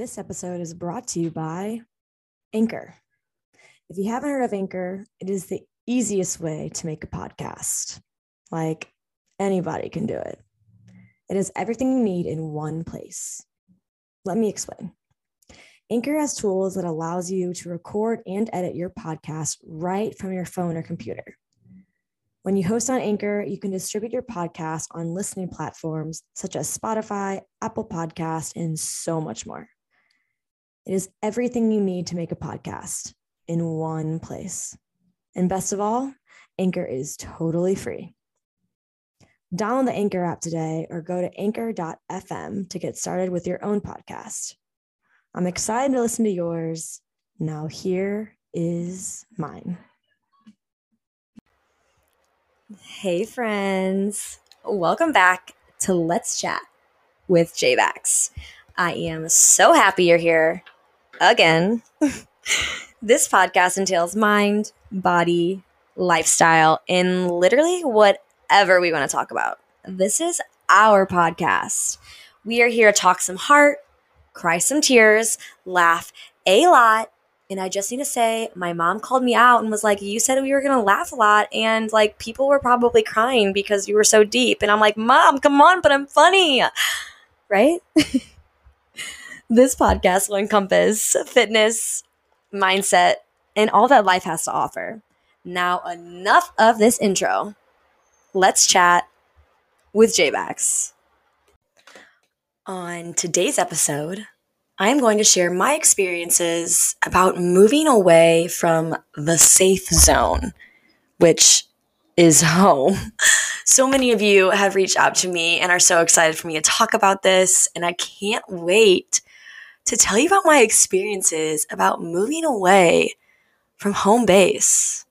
This episode is brought to you by Anchor. If you haven't heard of Anchor, it is the easiest way to make a podcast. Like anybody can do it. It is everything you need in one place. Let me explain. Anchor has tools that allows you to record and edit your podcast right from your phone or computer. When you host on Anchor, you can distribute your podcast on listening platforms such as Spotify, Apple Podcast, and so much more. It is everything you need to make a podcast in one place. And best of all, Anchor is totally free. Download the Anchor app today or go to anchor.fm to get started with your own podcast. I'm excited to listen to yours. Now, here is mine. Hey, friends. Welcome back to Let's Chat with JBax. I am so happy you're here again. this podcast entails mind, body, lifestyle, and literally whatever we want to talk about. This is our podcast. We are here to talk some heart, cry some tears, laugh a lot, and I just need to say, my mom called me out and was like, You said we were going to laugh a lot. And like, people were probably crying because you were so deep. And I'm like, Mom, come on, but I'm funny. Right? this podcast will encompass fitness, mindset, and all that life has to offer. Now, enough of this intro. Let's chat with JBax. On today's episode, I'm going to share my experiences about moving away from the safe zone, which is home. So many of you have reached out to me and are so excited for me to talk about this, and I can't wait to tell you about my experiences about moving away from home base.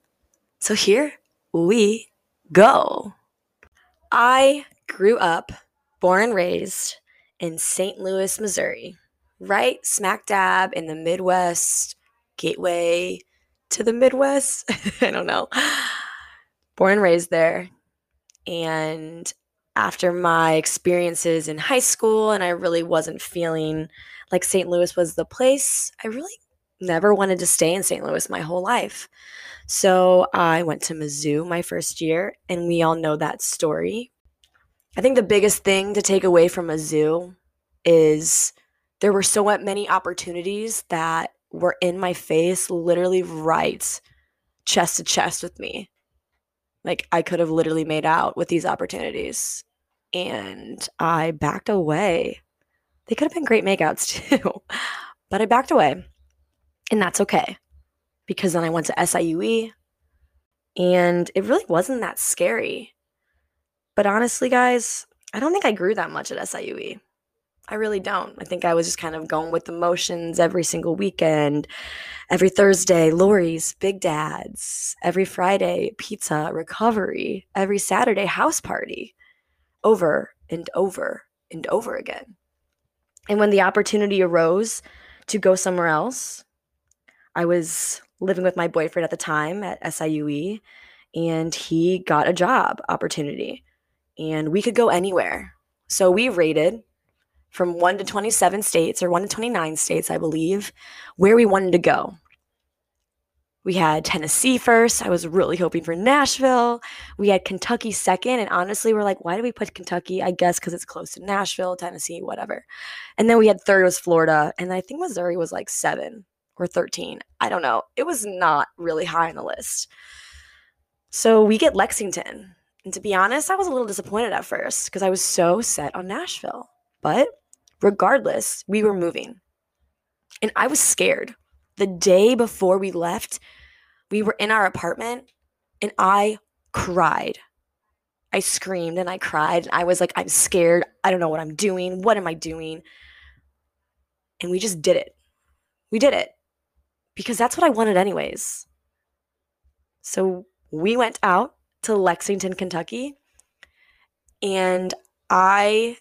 So here we go. I grew up, born and raised in St. Louis, Missouri right smack dab in the Midwest, gateway to the Midwest. I don't know. Born and raised there. And after my experiences in high school, and I really wasn't feeling like St. Louis was the place, I really never wanted to stay in St. Louis my whole life. So I went to Mizzou my first year, and we all know that story. I think the biggest thing to take away from Mizzou is there were so many opportunities that were in my face, literally right chest to chest with me. Like I could have literally made out with these opportunities. And I backed away. They could have been great makeouts too, but I backed away. And that's okay because then I went to SIUE and it really wasn't that scary. But honestly, guys, I don't think I grew that much at SIUE. I really don't. I think I was just kind of going with the motions every single weekend. Every Thursday, Lori's, Big Dad's. Every Friday, pizza, recovery. Every Saturday, house party. Over and over and over again. And when the opportunity arose to go somewhere else, I was living with my boyfriend at the time at SIUE, and he got a job opportunity. And we could go anywhere. So we rated from 1 to 27 states or 1 to 29 states, I believe, where we wanted to go. We had Tennessee first. I was really hoping for Nashville. We had Kentucky second. And honestly, we're like, why do we put Kentucky? I guess because it's close to Nashville, Tennessee, whatever. And then we had third was Florida. And I think Missouri was like seven or 13. I don't know. It was not really high on the list. So we get Lexington. And to be honest, I was a little disappointed at first because I was so set on Nashville. But regardless, we were moving. And I was scared. The day before we left, we were in our apartment and I cried. I screamed and I cried. And I was like, I'm scared. I don't know what I'm doing. What am I doing? And we just did it. We did it because that's what I wanted, anyways. So we went out to Lexington, Kentucky, and I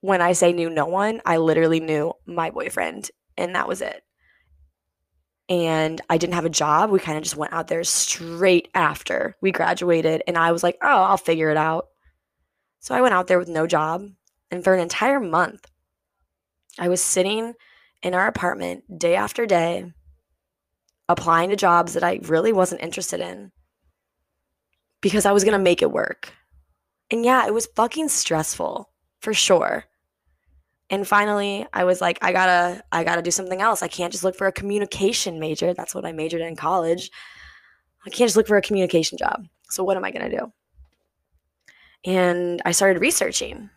when I say knew no one, I literally knew my boyfriend, and that was it. And I didn't have a job. We kind of just went out there straight after we graduated, and I was like, oh, I'll figure it out. So I went out there with no job, and for an entire month, I was sitting in our apartment day after day, applying to jobs that I really wasn't interested in because I was going to make it work. And yeah, it was fucking stressful for sure. And finally, I was like, I gotta, I gotta do something else. I can't just look for a communication major. That's what I majored in college. I can't just look for a communication job. So what am I gonna do? And I started researching.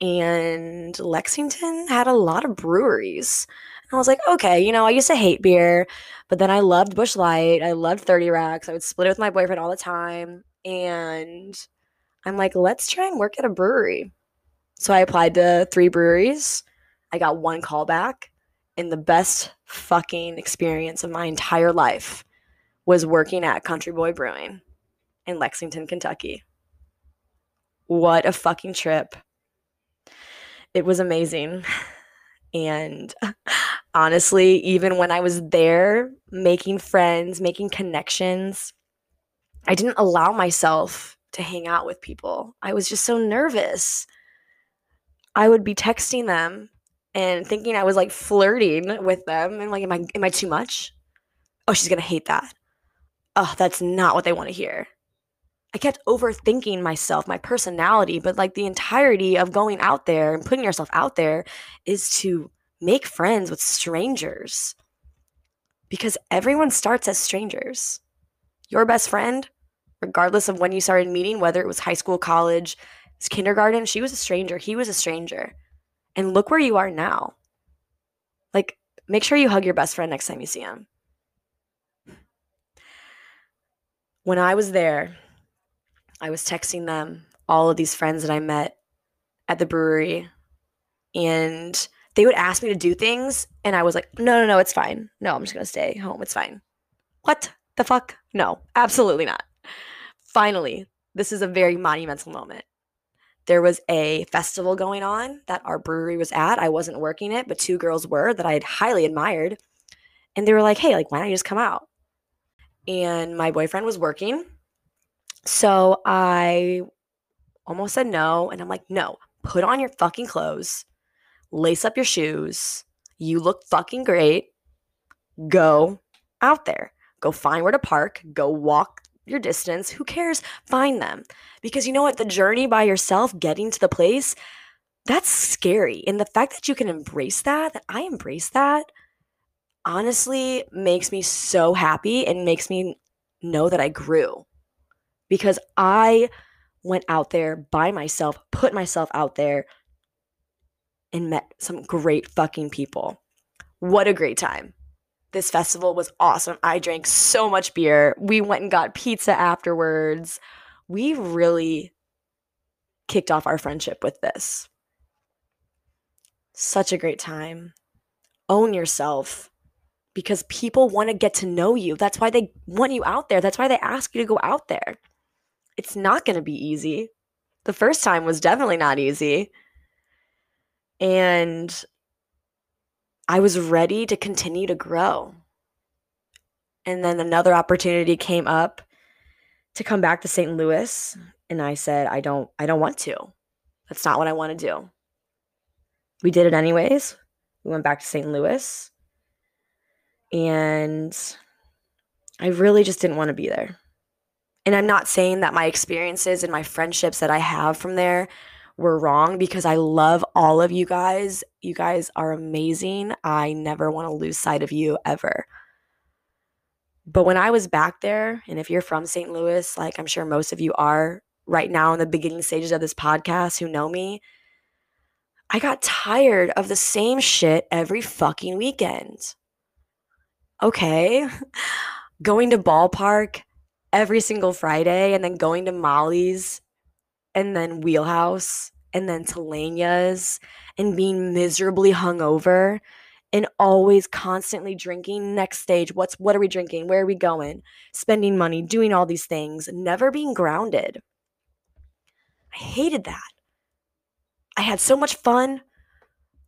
And Lexington had a lot of breweries. And I was like, okay, you know, I used to hate beer, but then I loved Busch Light. I loved 30 Racks. I would split it with my boyfriend all the time. And I'm like, let's try and work at a brewery. So I applied to three breweries. I got one call back, and the best fucking experience of my entire life was working at Country Boy Brewing in Lexington, Kentucky. What a fucking trip. It was amazing. And honestly, even when I was there making friends, making connections, I didn't allow myself to hang out with people. I was just so nervous. I would be texting them and thinking I was like flirting with them and like am I am I too much? Oh, she's to hate that. Oh, that's not what they want to hear. I kept overthinking myself, my personality, but like the entirety of going out there and putting yourself out there is to make friends with strangers. Because everyone starts as strangers. Your best friend, regardless of when you started meeting, whether it was high school, college, kindergarten, she was a stranger. He was a stranger. And look where you are now. Like, make sure you hug your best friend next time you see him. When I was there, I was texting them all of these friends that I met at the brewery, and they would ask me to do things, and I was like, no, no, no, it's fine. No, I'm just gonna stay home. It's fine. What the fuck? No, absolutely not. Finally, this is a very monumental moment there was a festival going on that our brewery was at. I wasn't working it, but two girls were that I had highly admired. And they were like, hey, like, why don't you just come out? And my boyfriend was working. So I almost said no. And I'm like, no, put on your fucking clothes, lace up your shoes. You look fucking great. Go out there. Go find where to park. Go walk your distance. Who cares? Find them. Because you know what? The journey by yourself, getting to the place, that's scary. And the fact that you can embrace that, that I embrace that, honestly makes me so happy and makes me know that I grew. Because I went out there by myself, put myself out there, and met some great fucking people. What a great time. This festival was awesome. I drank so much beer. We went and got pizza afterwards. We really kicked off our friendship with this. Such a great time. Own yourself because people want to get to know you. That's why they want you out there. That's why they ask you to go out there. It's not going to be easy. The first time was definitely not easy. And I was ready to continue to grow. And then another opportunity came up to come back to St. Louis and I said I don't I don't want to. That's not what I want to do. We did it anyways. We went back to St. Louis. And I really just didn't want to be there. And I'm not saying that my experiences and my friendships that I have from there were wrong because I love all of you guys. You guys are amazing. I never want to lose sight of you ever. But when I was back there, and if you're from St. Louis, like I'm sure most of you are right now in the beginning stages of this podcast who know me, I got tired of the same shit every fucking weekend. Okay. going to ballpark every single Friday and then going to Molly's and then Wheelhouse and then Telania's and being miserably hungover and always constantly drinking. Next stage what's what are we drinking? Where are we going? Spending money doing all these things never being grounded. I hated that. I had so much fun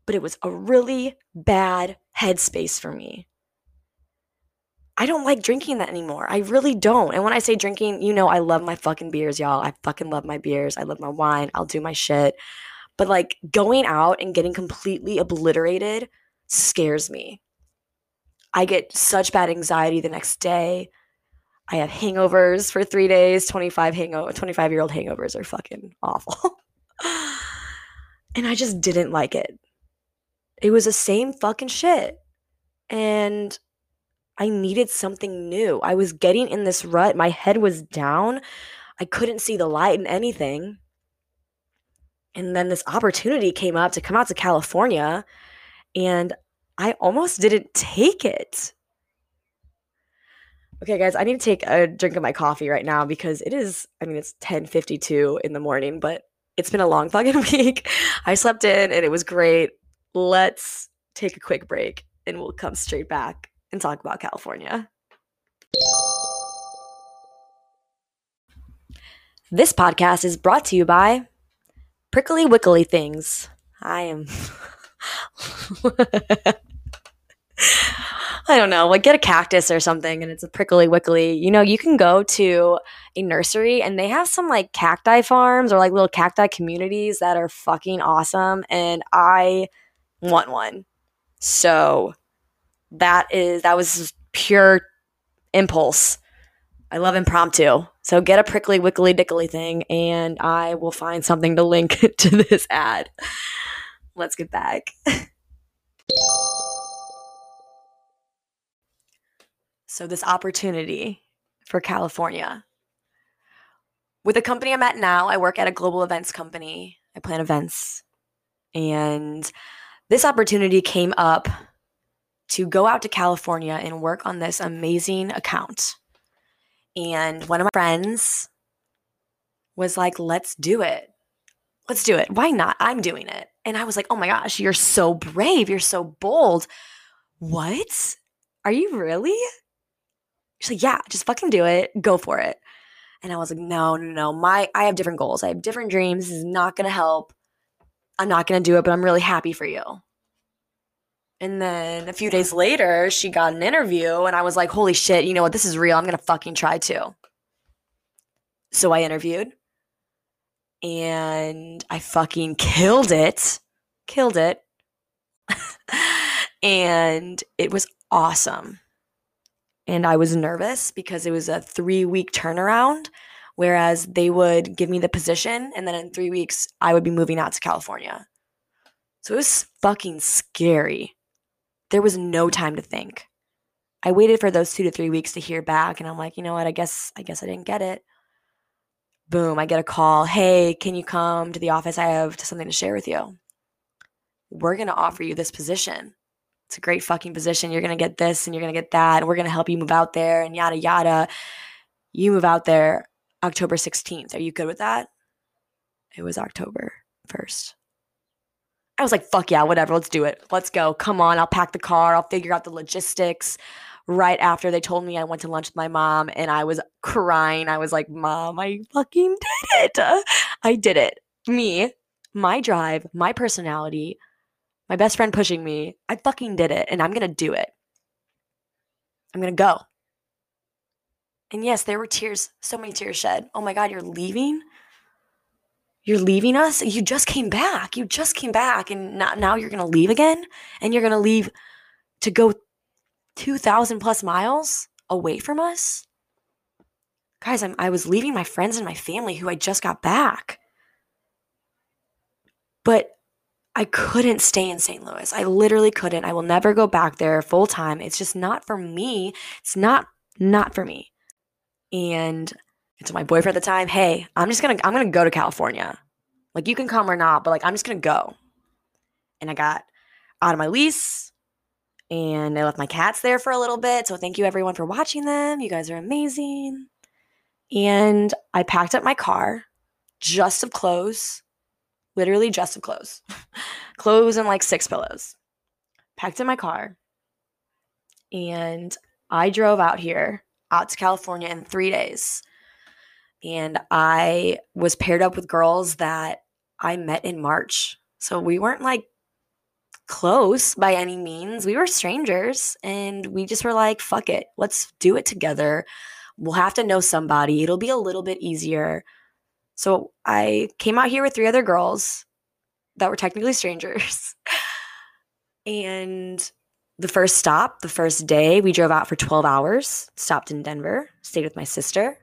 but it was a really bad headspace for me I don't like drinking that anymore. I really don't. And when I say drinking, you know, I love my fucking beers, y'all. I fucking love my beers. I love my wine. I'll do my shit. But like going out and getting completely obliterated scares me. I get such bad anxiety the next day. I have hangovers for three days. 25 hangover, 25 year old hangovers are fucking awful. and I just didn't like it. It was the same fucking shit. And I needed something new. I was getting in this rut. My head was down. I couldn't see the light in anything. And then this opportunity came up to come out to California. And I almost didn't take it. Okay, guys, I need to take a drink of my coffee right now because it is, I mean, it's 10:52 in the morning, but it's been a long fucking week. I slept in and it was great. Let's take a quick break and we'll come straight back and talk about California. This podcast is brought to you by Prickly Wickly Things. I am I don't know, like get a cactus or something and it's a prickly wickly. You know, you can go to a nursery and they have some like cacti farms or like little cacti communities that are fucking awesome. And I want one. So that is, that was pure impulse. I love impromptu. So get a prickly wickly dickly thing and I will find something to link to this ad. Let's get back. So, this opportunity for California. With the company I'm at now, I work at a global events company. I plan events. And this opportunity came up to go out to California and work on this amazing account. And one of my friends was like, let's do it. Let's do it. Why not? I'm doing it. And I was like, oh my gosh, you're so brave. You're so bold. What? Are you really? She's like, yeah, just fucking do it. Go for it. And I was like, no, no, no. My I have different goals. I have different dreams. This is not gonna help. I'm not gonna do it, but I'm really happy for you. And then a few days later, she got an interview, and I was like, holy shit, you know what? This is real. I'm gonna fucking try too. So I interviewed and I fucking killed it. Killed it. and it was awesome and I was nervous because it was a three week turnaround. Whereas they would give me the position, and then in three weeks, I would be moving out to California. So it was fucking scary. There was no time to think. I waited for those two to three weeks to hear back, and I'm like, you know what? I guess I guess I didn't get it. Boom! I get a call. Hey, can you come to the office? I have something to share with you. We're gonna offer you this position it's a great fucking position. You're to get this and you're to get that. And we're to help you move out there and yada, yada. You move out there October 16th. Are you good with that? It was October 1st. I was like, fuck yeah, whatever. Let's do it. Let's go. Come on. I'll pack the car. I'll figure out the logistics. Right after they told me I went to lunch with my mom and I was crying. I was like, Mom, I fucking did it. I did it. Me, my drive, my personality, my best friend pushing me. I fucking did it and I'm going to do it. I'm going to go. And yes, there were tears, so many tears shed. Oh my God, you're leaving? You're leaving us? You just came back. You just came back and now, now you're to leave again? And you're to leave to go 2,000 plus miles away from us? Guys, I'm, I was leaving my friends and my family who I just got back. But I couldn't stay in St. Louis. I literally couldn't. I will never go back there full time. It's just not for me. It's not not for me. And it's my boyfriend at the time, "Hey, I'm just to I'm to go to California. Like you can come or not, but like I'm just to go." And I got out of my lease and I left my cats there for a little bit. So thank you everyone for watching them. You guys are amazing. And I packed up my car, just of clothes, literally just of clothes, clothes and like six pillows, packed in my car. And I drove out here, out to California in three days. And I was paired up with girls that I met in March. So we weren't like close by any means. We were strangers and we just were like, fuck it, let's do it together. We'll have to know somebody. It'll be a little bit easier. So I came out here with three other girls that were technically strangers. And the first stop, the first day, we drove out for 12 hours, stopped in Denver, stayed with my sister.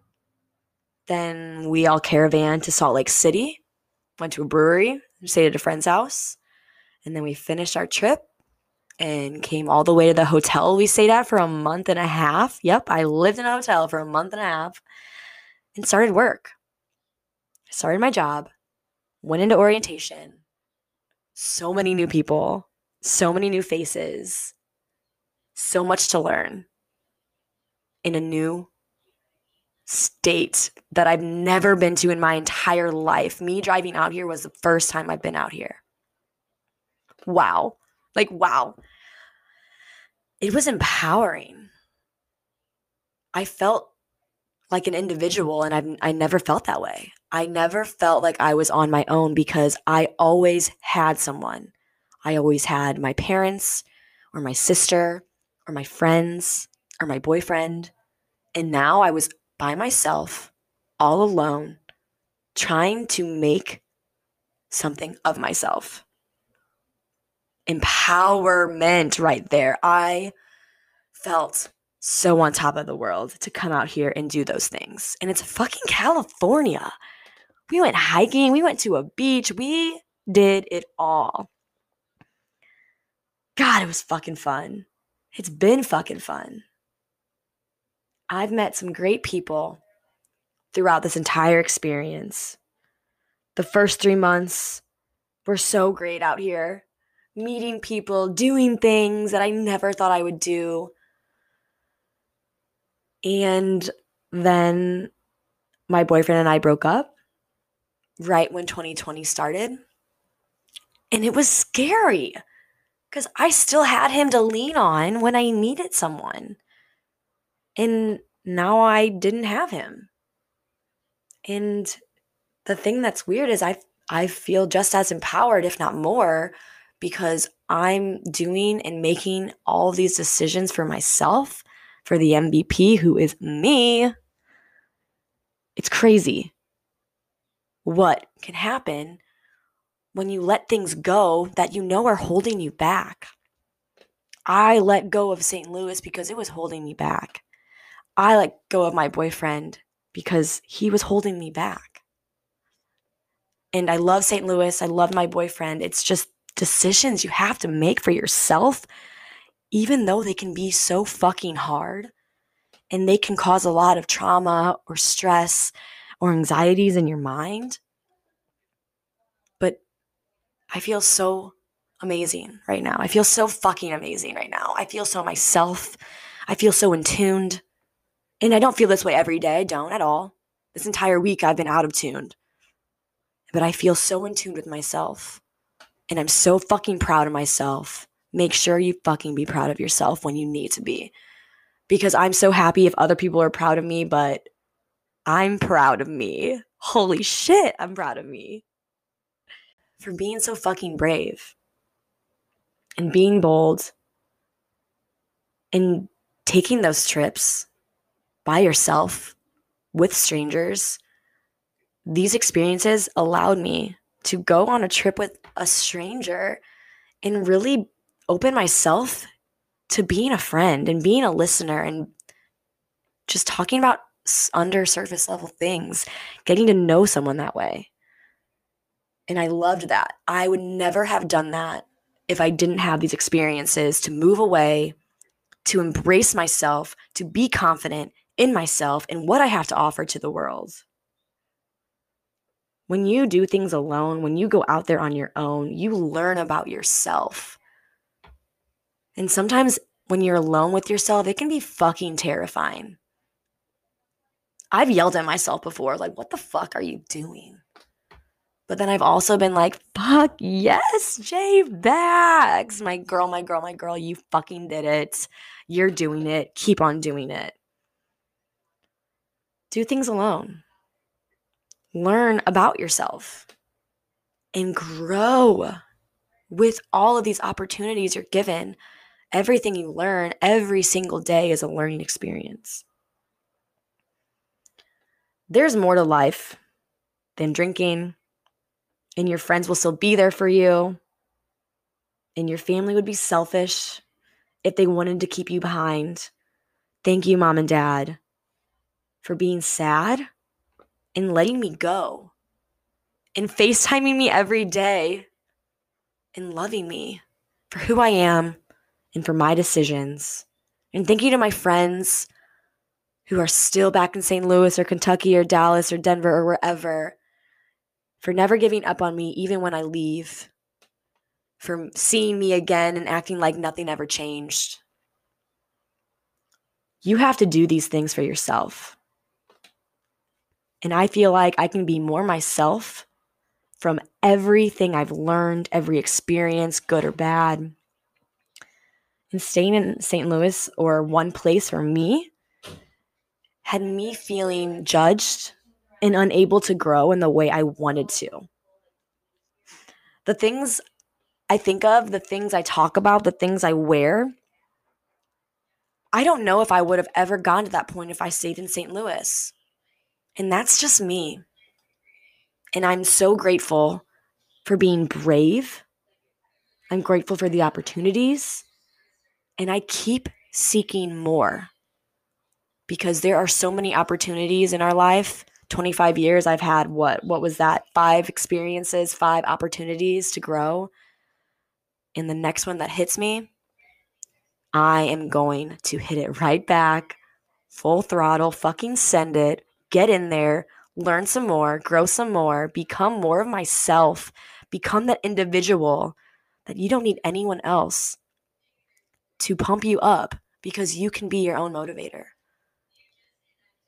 Then we all caravan to Salt Lake City, went to a brewery, stayed at a friend's house. And then we finished our trip and came all the way to the hotel we stayed at for a month and a half. Yep, I lived in a hotel for a month and a half and started work. I started my job, went into orientation. So many new people, so many new faces, so much to learn in a new state that I've never been to in my entire life. Me driving out here was the first time I've been out here. Wow. Like, wow. It was empowering. I felt like an individual, and I've, I never felt that way. I never felt like I was on my own because I always had someone. I always had my parents, or my sister, or my friends, or my boyfriend. And now I was by myself, all alone, trying to make something of myself. Empowerment right there. I felt so on top of the world to come out here and do those things. And it's fucking California. We went hiking, we went to a beach, we did it all. God, it was fucking fun. It's been fucking fun. I've met some great people throughout this entire experience. The first three months were so great out here, meeting people, doing things that I never thought I would do. And then my boyfriend and I broke up right when 2020 started. And it was scary because I still had him to lean on when I needed someone. And now I didn't have him. And the thing that's weird is I I feel just as empowered if not more because I'm doing and making all these decisions for myself, for the MVP who is me. It's crazy what can happen when you let things go that you know are holding you back. I let go of St. Louis because it was holding me back. I let go of my boyfriend because he was holding me back. And I love St. Louis. I love my boyfriend. It's just decisions you have to make for yourself, even though they can be so fucking hard and they can cause a lot of trauma or stress or anxieties in your mind. But I feel so amazing right now. I feel so fucking amazing right now. I feel so myself. I feel so in tuned. And I don't feel this way every day. I don't at all. This entire week I've been out of tuned. But I feel so in tune with myself. And I'm so fucking proud of myself. Make sure you fucking be proud of yourself when you need to be. Because I'm so happy if other people are proud of me, but I'm proud of me. Holy shit, I'm proud of me. For being so fucking brave and being bold and taking those trips by yourself with strangers, these experiences allowed me to go on a trip with a stranger and really open myself to being a friend and being a listener and just talking about under surface level things, getting to know someone that way. And I loved that. I would never have done that if I didn't have these experiences to move away, to embrace myself, to be confident, in myself and what I have to offer to the world. When you do things alone, when you go out there on your own, you learn about yourself. And sometimes when you're alone with yourself, it can be fucking terrifying. I've yelled at myself before, like, what the fuck are you doing? But then I've also been like, fuck yes, J Bax. My girl, my girl, my girl, you fucking did it. You're doing it. Keep on doing it. Do things alone. Learn about yourself and grow with all of these opportunities you're given. Everything you learn every single day is a learning experience. There's more to life than drinking, and your friends will still be there for you. and your family would be selfish if they wanted to keep you behind. Thank you, mom and dad, for being sad and letting me go and FaceTiming me every day and loving me for who I am and for my decisions. And thank you to my friends who are still back in St. Louis or Kentucky or Dallas or Denver or wherever for never giving up on me even when I leave, for seeing me again and acting like nothing ever changed. You have to do these things for yourself. And I feel like I can be more myself from everything I've learned, every experience, good or bad. And staying in St. Louis or one place for me had me feeling judged and unable to grow in the way I wanted to. The things I think of, the things I talk about, the things I wear, I don't know if I would have ever gone to that point if I stayed in St. Louis. And that's just me. And I'm so grateful for being brave. I'm grateful for the opportunities. And I keep seeking more because there are so many opportunities in our life. 25 years, I've had what? What was that? Five experiences, five opportunities to grow. And the next one that hits me, I am going to hit it right back, full throttle, fucking send it, get in there, learn some more, grow some more, become more of myself, become that individual that you don't need anyone else to pump you up because you can be your own motivator.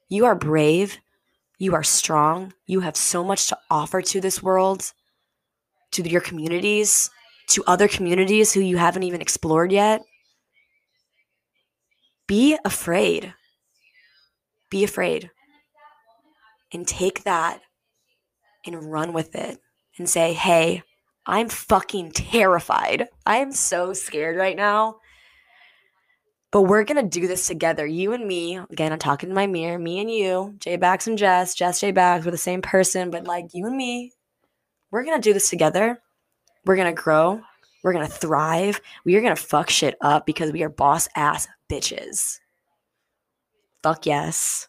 You are brave, you are strong, you have so much to offer to this world, to your communities, to other communities who you haven't even explored yet. Be afraid. Be afraid and take that and run with it and say, hey, I'm fucking terrified. I am so scared right now. But we're gonna do this together. You and me. Again, I'm talking to my mirror. Me and you, J Bax and Jess, Jess J Bax, we're the same person, but like you and me, we're gonna do this together. We're gonna grow. We're gonna thrive. We are gonna fuck shit up because we are boss ass bitches. Fuck yes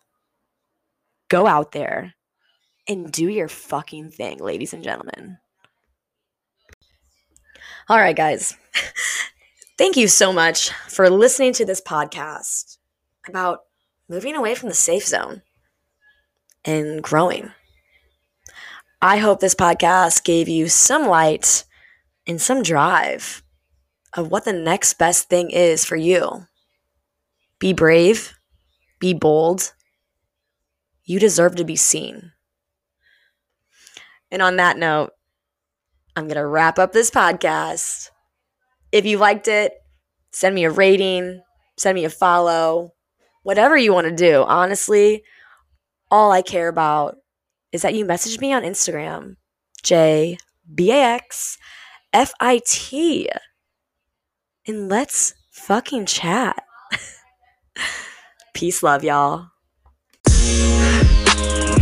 go out there and do your fucking thing, ladies and gentlemen. All right, guys. Thank you so much for listening to this podcast about moving away from the safe zone and growing. I hope this podcast gave you some light and some drive of what the next best thing is for you. Be brave, be bold, you deserve to be seen. And on that note, I'm going to wrap up this podcast. If you liked it, send me a rating, send me a follow, whatever you want to do. Honestly, all I care about is that you message me on Instagram, J B A X F I T, and let's fucking chat. Peace, love, y'all. Bye.